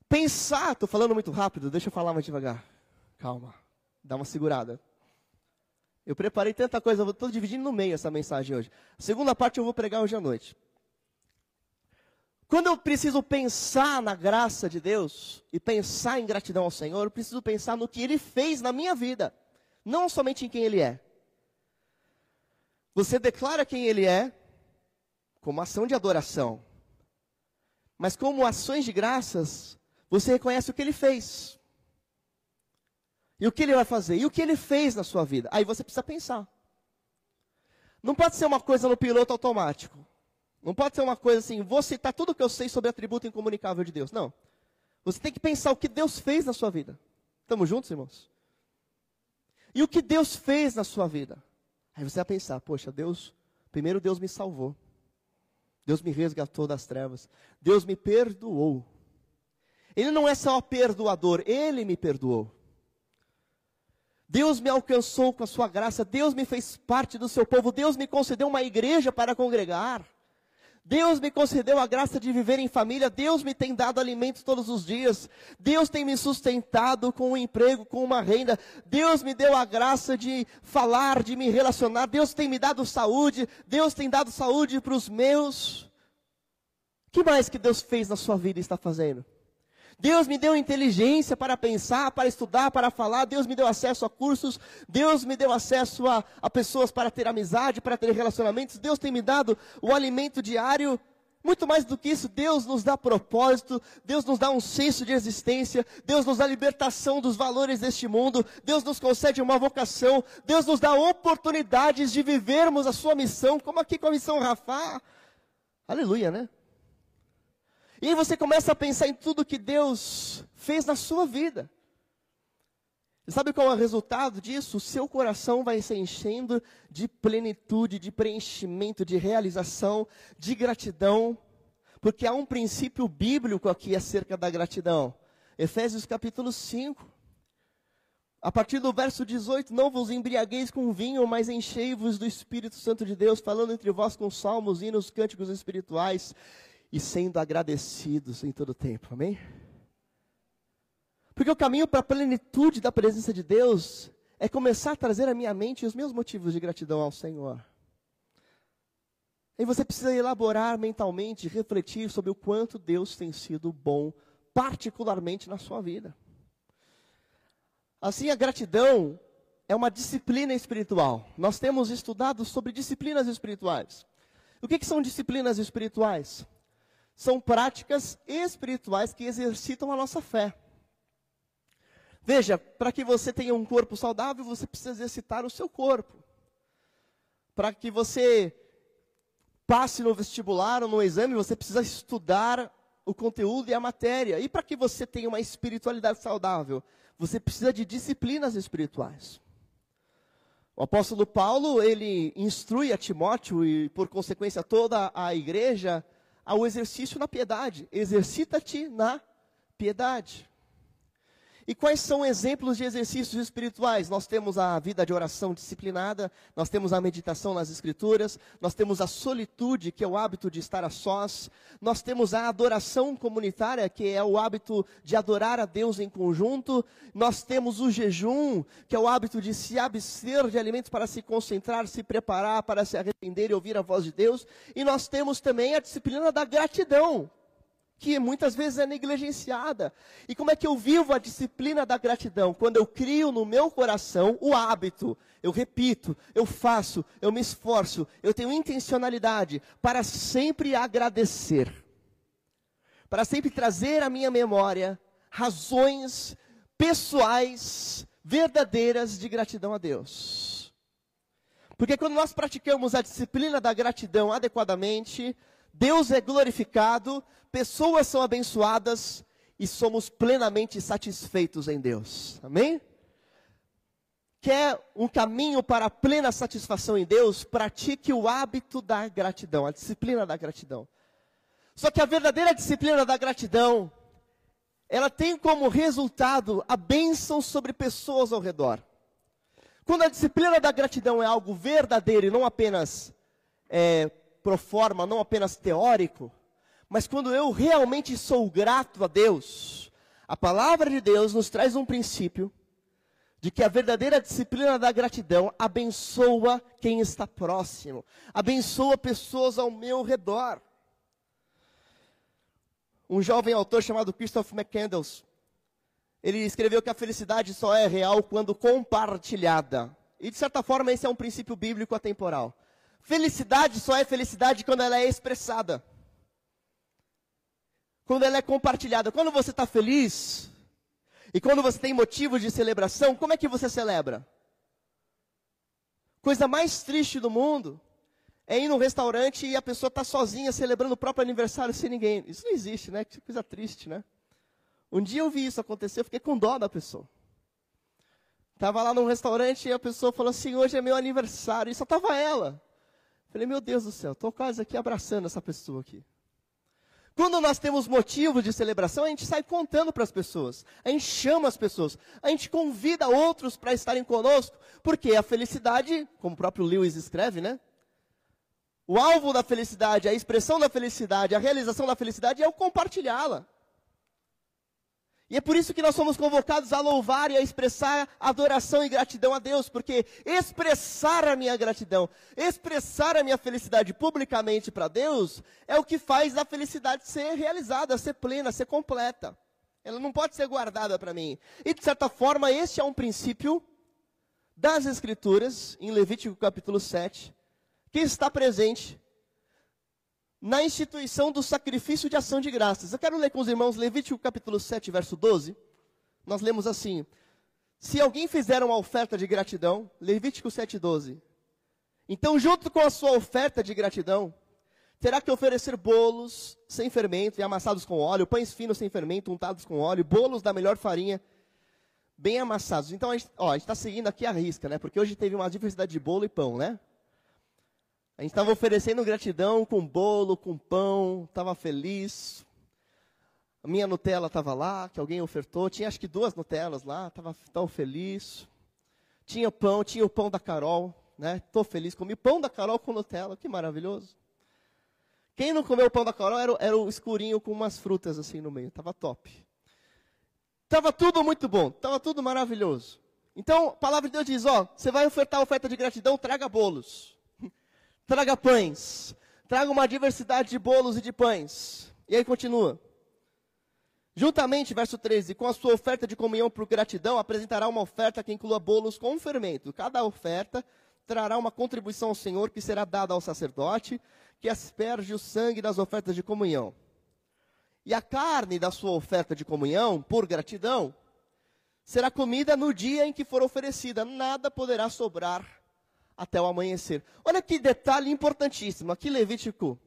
Pensar, estou falando muito rápido, deixa eu falar mais devagar. Calma, dá uma segurada. Eu preparei tanta coisa, estou dividindo no meio essa mensagem hoje. A segunda parte eu vou pregar hoje à noite. Quando eu preciso pensar na graça de Deus e pensar em gratidão ao Senhor, eu preciso pensar no que Ele fez na minha vida. não somente em quem ele é. Você declara quem ele é como ação de adoração. Mas como ações de graças, você reconhece o que ele fez. E o que ele vai fazer? E o que ele fez na sua vida? Aí você precisa pensar. Não pode ser uma coisa no piloto automático. Não pode ser uma coisa assim, vou citar tudo o que eu sei sobre atributo incomunicável de Deus. Não. Você tem que pensar o que Deus fez na sua vida. Estamos juntos, irmãos? E o que Deus fez na sua vida? Aí você vai pensar, poxa, Deus, primeiro Deus me salvou. Deus me resgatou das trevas. Deus me perdoou. Ele não é só perdoador, ele me perdoou. Deus me alcançou com a sua graça, Deus me fez parte do seu povo, Deus me concedeu uma igreja para congregar. Deus me concedeu a graça de viver em família, Deus me tem dado alimento todos os dias, Deus tem me sustentado com um emprego, com uma renda, Deus me deu a graça de falar, de me relacionar, Deus tem me dado saúde, Deus tem dado saúde para os meus. O que mais que Deus fez na sua vida e está fazendo? Deus me deu inteligência para pensar, para estudar, para falar. Deus me deu acesso a cursos. Deus me deu acesso a, a pessoas para ter amizade, para ter relacionamentos. Deus tem me dado o alimento diário. Muito mais do que isso, Deus nos dá propósito, Deus nos dá um senso de existência, Deus nos dá libertação dos valores deste mundo, Deus nos concede uma vocação, Deus nos dá oportunidades de vivermos a sua missão, como aqui com a missão Rafa. Aleluia, né? E aí você começa a pensar em tudo que Deus fez na sua vida. E sabe qual é o resultado disso? O seu coração vai se enchendo de plenitude, de preenchimento, de realização, de gratidão, porque há um princípio bíblico aqui acerca da gratidão. Efésios capítulo 5. A partir do verso 18, não vos embriagueis com vinho, mas enchei-vos do Espírito Santo de Deus, falando entre vós com salmos, hinos, cânticos espirituais, e sendo agradecidos em todo tempo. Amém? Porque o caminho para a plenitude da presença de Deus é começar a trazer à minha mente os meus motivos de gratidão ao Senhor. E você precisa elaborar mentalmente, refletir sobre o quanto Deus tem sido bom, particularmente na sua vida. Assim, a gratidão é uma disciplina espiritual. Nós temos estudado sobre disciplinas espirituais. O que, que são disciplinas espirituais? São práticas espirituais que exercitam a nossa fé. Veja, para que você tenha um corpo saudável, você precisa exercitar o seu corpo. Para que você passe no vestibular ou no exame, você precisa estudar o conteúdo e a matéria. E para que você tenha uma espiritualidade saudável, você precisa de disciplinas espirituais. O apóstolo Paulo, ele instrui a Timóteo e, por consequência, toda a igreja ao exercício na piedade. Exercita-te na piedade. E quais são exemplos de exercícios espirituais? Nós temos a vida de oração disciplinada, nós temos a meditação nas Escrituras, nós temos a solitude, que é o hábito de estar a sós, nós temos a adoração comunitária, que é o hábito de adorar a Deus em conjunto, nós temos o jejum, que é o hábito de se abster de alimentos para se concentrar, se preparar para se arrepender e ouvir a voz de Deus, e nós temos também a disciplina da gratidão, que muitas vezes é negligenciada. E como é que eu vivo a disciplina da gratidão? Quando eu crio no meu coração o hábito, eu repito, eu faço, eu me esforço, eu tenho intencionalidade para sempre agradecer, para sempre trazer à minha memória razões pessoais, verdadeiras de gratidão a Deus. Porque quando nós praticamos a disciplina da gratidão adequadamente, Deus é glorificado, pessoas são abençoadas e somos plenamente satisfeitos em Deus. Amém? Quer um caminho para plena satisfação em Deus? Pratique o hábito da gratidão, a disciplina da gratidão. Só que a verdadeira disciplina da gratidão, ela tem como resultado a bênção sobre pessoas ao redor. Quando a disciplina da gratidão é algo verdadeiro e não apenas é, pro forma, não apenas teórico, mas quando eu realmente sou grato a Deus, a palavra de Deus nos traz um princípio de que a verdadeira disciplina da gratidão abençoa quem está próximo, abençoa pessoas ao meu redor. Um jovem autor chamado Christopher McCandles, ele escreveu que a felicidade só é real quando compartilhada. E de certa forma esse é um princípio bíblico atemporal. Felicidade só é felicidade quando ela é expressada. Quando ela é compartilhada. Quando você está feliz, e quando você tem motivos de celebração, como é que você celebra? Coisa mais triste do mundo é ir num restaurante e a pessoa está sozinha celebrando o próprio aniversário sem ninguém. Isso não existe, né? Que coisa triste, né? Um dia eu vi isso acontecer, eu fiquei com dó da pessoa. Estava lá num restaurante e a pessoa falou assim: hoje é meu aniversário. E só estava ela. Falei, meu Deus do céu, estou quase aqui abraçando essa pessoa aqui. Quando nós temos motivos de celebração, a gente sai contando para as pessoas, a gente chama as pessoas, a gente convida outros para estarem conosco, porque a felicidade, como o próprio Lewis escreve, né? O alvo da felicidade, a expressão da felicidade, a realização da felicidade é o compartilhá-la. E é por isso que nós somos convocados a louvar e a expressar adoração e gratidão a Deus, porque expressar a minha gratidão, expressar a minha felicidade publicamente para Deus, é o que faz a felicidade ser realizada, ser plena, ser completa. Ela não pode ser guardada para mim. E de certa forma, este é um princípio das Escrituras, em Levítico capítulo 7, que está presente na instituição do sacrifício de ação de graças. Eu quero ler com os irmãos Levítico capítulo 7, verso 12. Nós lemos assim: Se alguém fizer uma oferta de gratidão, Levítico 7, 12. Então, junto com a sua oferta de gratidão, terá que oferecer bolos sem fermento e amassados com óleo, pães finos sem fermento, untados com óleo, bolos da melhor farinha, bem amassados. Então, a gente está seguindo aqui a risca, né? Porque hoje teve uma diversidade de bolo e pão, né? A gente estava oferecendo gratidão com bolo, com pão, estava feliz. A minha Nutella estava lá, que alguém ofertou. Tinha acho que duas Nutellas lá, estava tão feliz. Tinha pão, tinha o pão da Carol, né? Estou feliz. Comi pão da Carol com Nutella, que maravilhoso. Quem não comeu o pão da Carol era, era o escurinho com umas frutas assim no meio, estava top. Estava tudo muito bom, estava tudo maravilhoso. Então, a palavra de Deus diz: ó, você vai ofertar oferta de gratidão, traga bolos traga pães, traga uma diversidade de bolos e de pães. E aí continua. Juntamente, verso 13, com a sua oferta de comunhão por gratidão, apresentará uma oferta que inclua bolos com fermento. Cada oferta trará uma contribuição ao Senhor que será dada ao sacerdote, que asperge o sangue das ofertas de comunhão. E a carne da sua oferta de comunhão, por gratidão, será comida no dia em que for oferecida. Nada poderá sobrar até o amanhecer. Olha que detalhe importantíssimo. Aqui Levítico,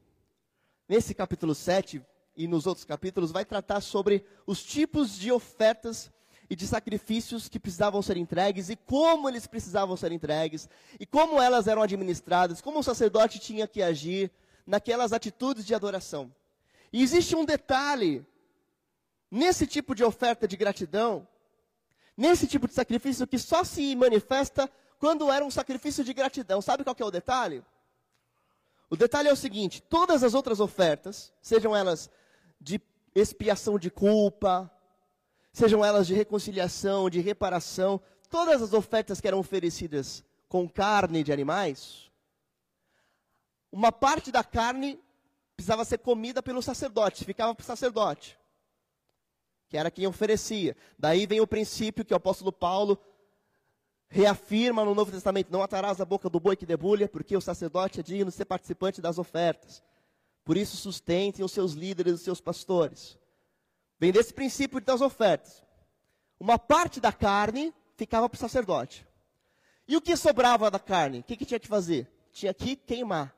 nesse capítulo 7 e nos outros capítulos, vai tratar sobre os tipos de ofertas e de sacrifícios que precisavam ser entregues e como eles precisavam ser entregues e como elas eram administradas, como o sacerdote tinha que agir naquelas atitudes de adoração. E existe um detalhe nesse tipo de oferta de gratidão, nesse tipo de sacrifício que só se manifesta quando era um sacrifício de gratidão. Sabe qual é o detalhe? O detalhe é o seguinte: todas as outras ofertas, sejam elas de expiação de culpa, sejam elas de reconciliação, de reparação, todas as ofertas que eram oferecidas com carne de animais, uma parte da carne precisava ser comida pelo sacerdote, ficava para o sacerdote, que era quem oferecia. Daí vem o princípio que o apóstolo Paulo reafirma no Novo Testamento: não atarás a boca do boi que debulha, porque o sacerdote é digno de ser participante das ofertas. Por isso, sustentem os seus líderes, os seus pastores. Vem desse princípio das ofertas. Uma parte da carne ficava para o sacerdote. E o que sobrava da carne? O que, que tinha que fazer? Tinha que queimar.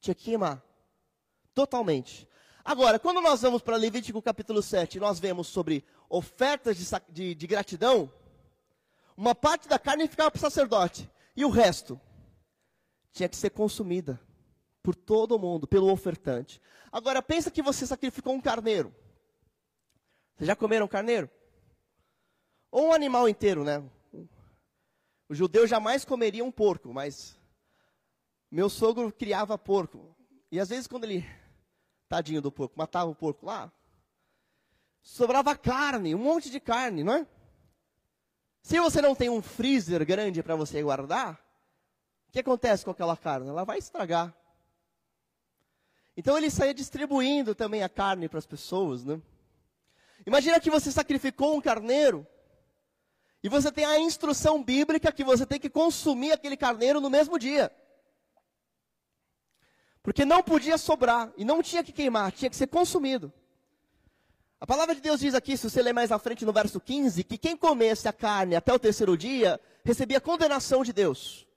Tinha que queimar. Totalmente. Agora, quando nós vamos para Levítico capítulo 7, nós vemos sobre ofertas de, de, de gratidão, uma parte da carne ficava para o sacerdote. E o resto tinha que ser consumida por todo mundo, pelo ofertante. Agora pensa que você sacrificou um carneiro. Vocês já comeram carneiro? Ou um animal inteiro, né? O judeu jamais comeria um porco, mas meu sogro criava porco. E às vezes quando ele, tadinho do porco, matava o porco lá, sobrava carne, um monte de carne, não é? Se você não tem um freezer grande para você guardar, o que acontece com aquela carne? Ela vai estragar. Então ele saía distribuindo também a carne para as pessoas, né? Imagina que você sacrificou um carneiro e você tem a instrução bíblica que você tem que consumir aquele carneiro no mesmo dia. Porque não podia sobrar e não tinha que queimar, tinha que ser consumido. A palavra de Deus diz aqui, se você ler mais à frente no verso 15, que quem comesse a carne até o terceiro dia recebia condenação de Deus.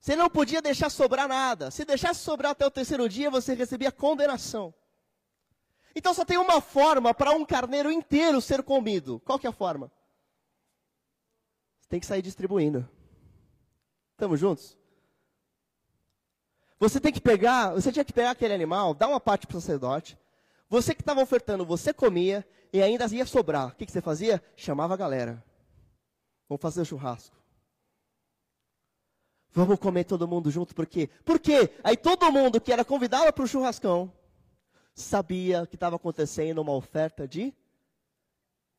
Você não podia deixar sobrar nada. Se deixasse sobrar até o terceiro dia, você recebia condenação. Então só tem uma forma para um carneiro inteiro ser comido. Qual que é a forma? Você tem que sair distribuindo. Estamos juntos? Você tem que pegar, você tinha que pegar aquele animal, dar uma parte para o sacerdote. Você que estava ofertando, você comia e ainda ia sobrar. O que, que você fazia? Chamava a galera. Vamos fazer o churrasco. Vamos comer todo mundo junto, por quê? Porque aí todo mundo que era convidado para o churrascão sabia que estava acontecendo uma oferta de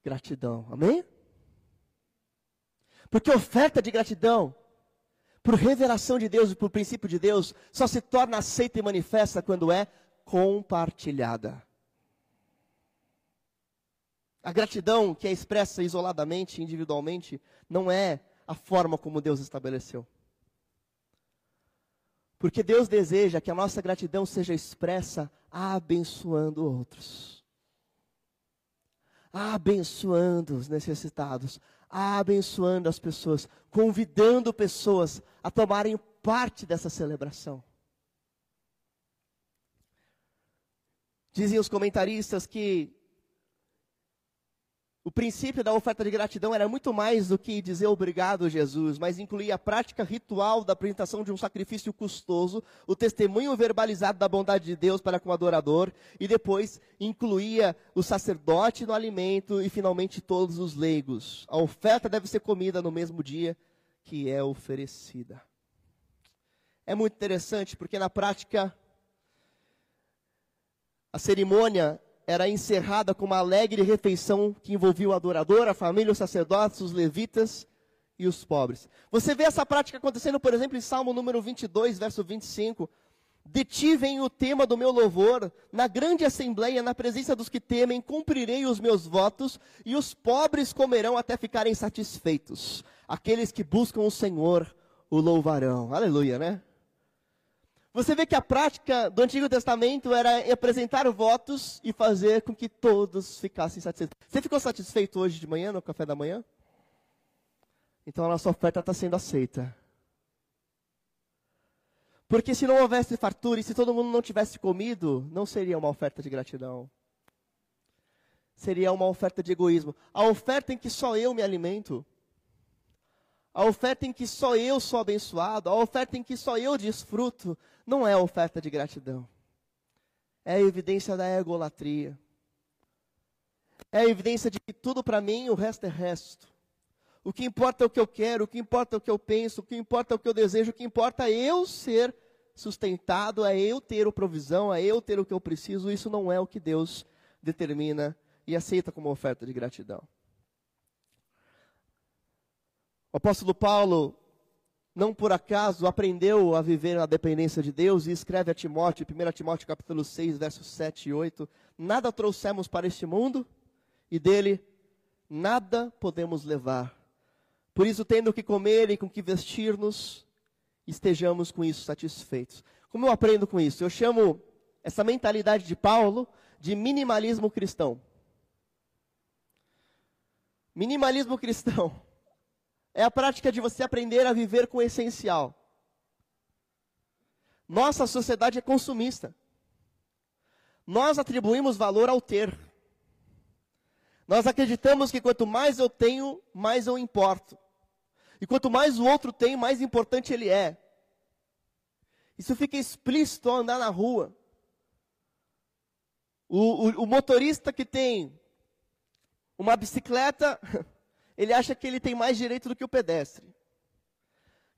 gratidão. Amém? Porque oferta de gratidão, por revelação de Deus e por princípio de Deus, só se torna aceita e manifesta quando é compartilhada. A gratidão que é expressa isoladamente, individualmente, não é a forma como Deus estabeleceu. Porque Deus deseja que a nossa gratidão seja expressa abençoando outros. Abençoando os necessitados, abençoando as pessoas, convidando pessoas a tomarem parte dessa celebração. Dizem os comentaristas que o princípio da oferta de gratidão era muito mais do que dizer obrigado, Jesus, mas incluía a prática ritual da apresentação de um sacrifício custoso, o testemunho verbalizado da bondade de Deus para com o adorador, e depois incluía o sacerdote no alimento e finalmente todos os leigos. A oferta deve ser comida no mesmo dia que é oferecida. É muito interessante porque na prática a cerimônia era encerrada com uma alegre refeição que envolvia o adorador, a família, os sacerdotes, os levitas e os pobres. Você vê essa prática acontecendo, por exemplo, em Salmo número 22, verso 25. Detivem o tema do meu louvor, na grande assembleia, na presença dos que temem, cumprirei os meus votos, e os pobres comerão até ficarem satisfeitos. Aqueles que buscam o Senhor o louvarão. Aleluia, né? Você vê que a prática do Antigo Testamento era apresentar votos e fazer com que todos ficassem satisfeitos. Você ficou satisfeito hoje de manhã, no café da manhã? Então a nossa oferta está sendo aceita. Porque se não houvesse fartura e se todo mundo não tivesse comido, não seria uma oferta de gratidão. Seria uma oferta de egoísmo. A oferta em que só eu me alimento a oferta em que só eu sou abençoado, a oferta em que só eu desfruto, não é oferta de gratidão. É a evidência da egolatria. É a evidência de que tudo para mim, o resto é resto. O que importa é o que eu quero, o que importa é o que eu penso, o que importa é o que eu desejo, o que importa é eu ser sustentado, é eu ter a provisão, é eu ter o que eu preciso. Isso não é o que Deus determina e aceita como oferta de gratidão. O apóstolo Paulo, não por acaso, aprendeu a viver na dependência de Deus e escreve a Timóteo, 1 Timóteo capítulo 6, versos 7 e 8, nada trouxemos para este mundo e dele nada podemos levar. Por isso, tendo que comer e com que vestir-nos, estejamos com isso satisfeitos. Como eu aprendo com isso? Eu chamo essa mentalidade de Paulo de minimalismo cristão. Minimalismo cristão é a prática de você aprender a viver com o essencial. Nossa sociedade é consumista. Nós atribuímos valor ao ter. Nós acreditamos que quanto mais eu tenho, mais eu importo. E quanto mais o outro tem, mais importante ele é. Isso fica explícito ao andar na rua. O, o, o motorista que tem uma bicicleta ele acha que ele tem mais direito do que o pedestre.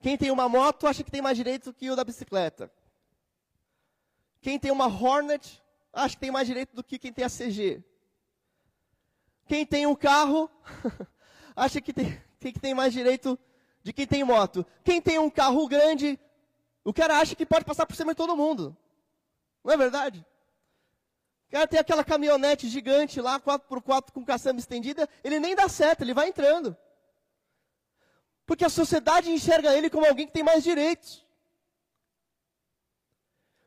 Quem tem uma moto acha que tem mais direito do que o da bicicleta. Quem tem uma Hornet acha que tem mais direito do que quem tem a CG. Quem tem um carro acha que tem, que tem mais direito de quem tem moto. Quem tem um carro grande, o cara acha que pode passar por cima de todo mundo. Não é verdade? Cara tem aquela caminhonete gigante lá, 4x4 com caçamba estendida, ele nem dá certo, ele vai entrando. Porque a sociedade enxerga ele como alguém que tem mais direitos.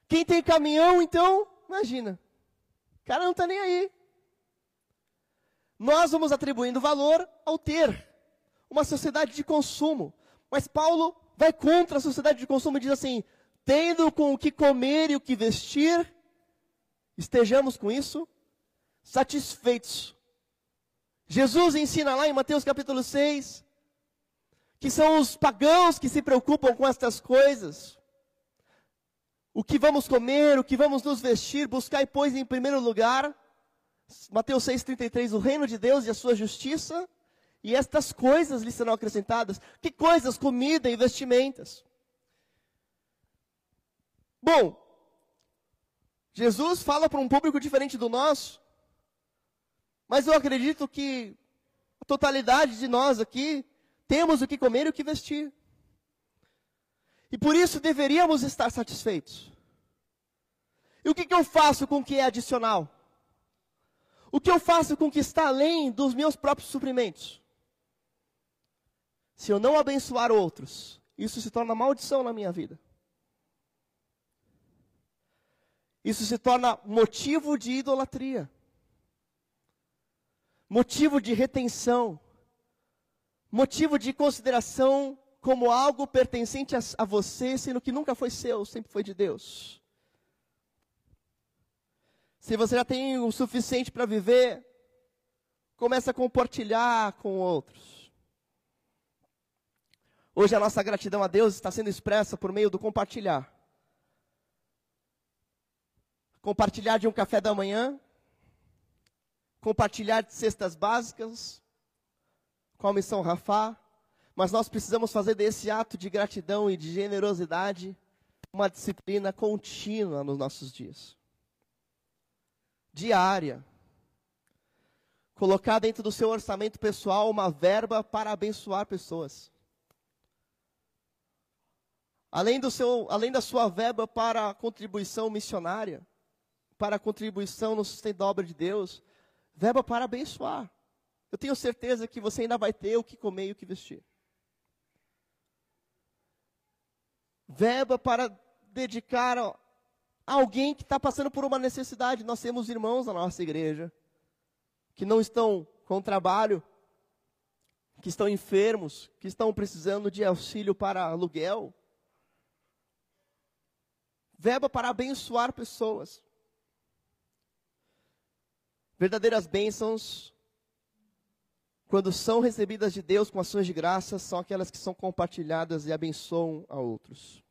Quem tem caminhão, então, imagina. O cara não está nem aí. Nós vamos atribuindo valor ao ter. Uma sociedade de consumo. Mas Paulo vai contra a sociedade de consumo e diz assim: tendo com o que comer e o que vestir, estejamos com isso satisfeitos. Jesus ensina lá em Mateus capítulo 6 que são os pagãos que se preocupam com estas coisas. O que vamos comer, o que vamos nos vestir, buscar e pois em primeiro lugar, Mateus 6,33, o reino de Deus e a sua justiça, e estas coisas lhe serão acrescentadas. Que coisas? Comida e vestimentas. Bom, Jesus fala para um público diferente do nosso, mas eu acredito que a totalidade de nós aqui temos o que comer e o que vestir. E por isso deveríamos estar satisfeitos. E o que, que eu faço com o que é adicional? O que eu faço com o que está além dos meus próprios suprimentos? Se eu não abençoar outros, isso se torna maldição na minha vida. Isso se torna motivo de idolatria, motivo de retenção, motivo de consideração como algo pertencente a, a você, sendo que nunca foi seu, sempre foi de Deus. Se você já tem o suficiente para viver, comece a compartilhar com outros. Hoje a nossa gratidão a Deus está sendo expressa por meio do compartilhar. Compartilhar de um café da manhã, compartilhar de cestas básicas, com a missão Rafá, mas nós precisamos fazer desse ato de gratidão e de generosidade uma disciplina contínua nos nossos dias. Diária. Colocar dentro do seu orçamento pessoal uma verba para abençoar pessoas. Além, do seu, além da sua verba para contribuição missionária, para contribuição no sustento da obra de Deus, verba para abençoar. Eu tenho certeza que você ainda vai ter o que comer e o que vestir. Verba para dedicar a alguém que está passando por uma necessidade. Nós temos irmãos na nossa igreja que não estão com trabalho, que estão enfermos, que estão precisando de auxílio para aluguel. Verba para abençoar pessoas. Verdadeiras bênçãos quando são recebidas de Deus com ações de graça, são aquelas que são compartilhadas e abençoam a outros.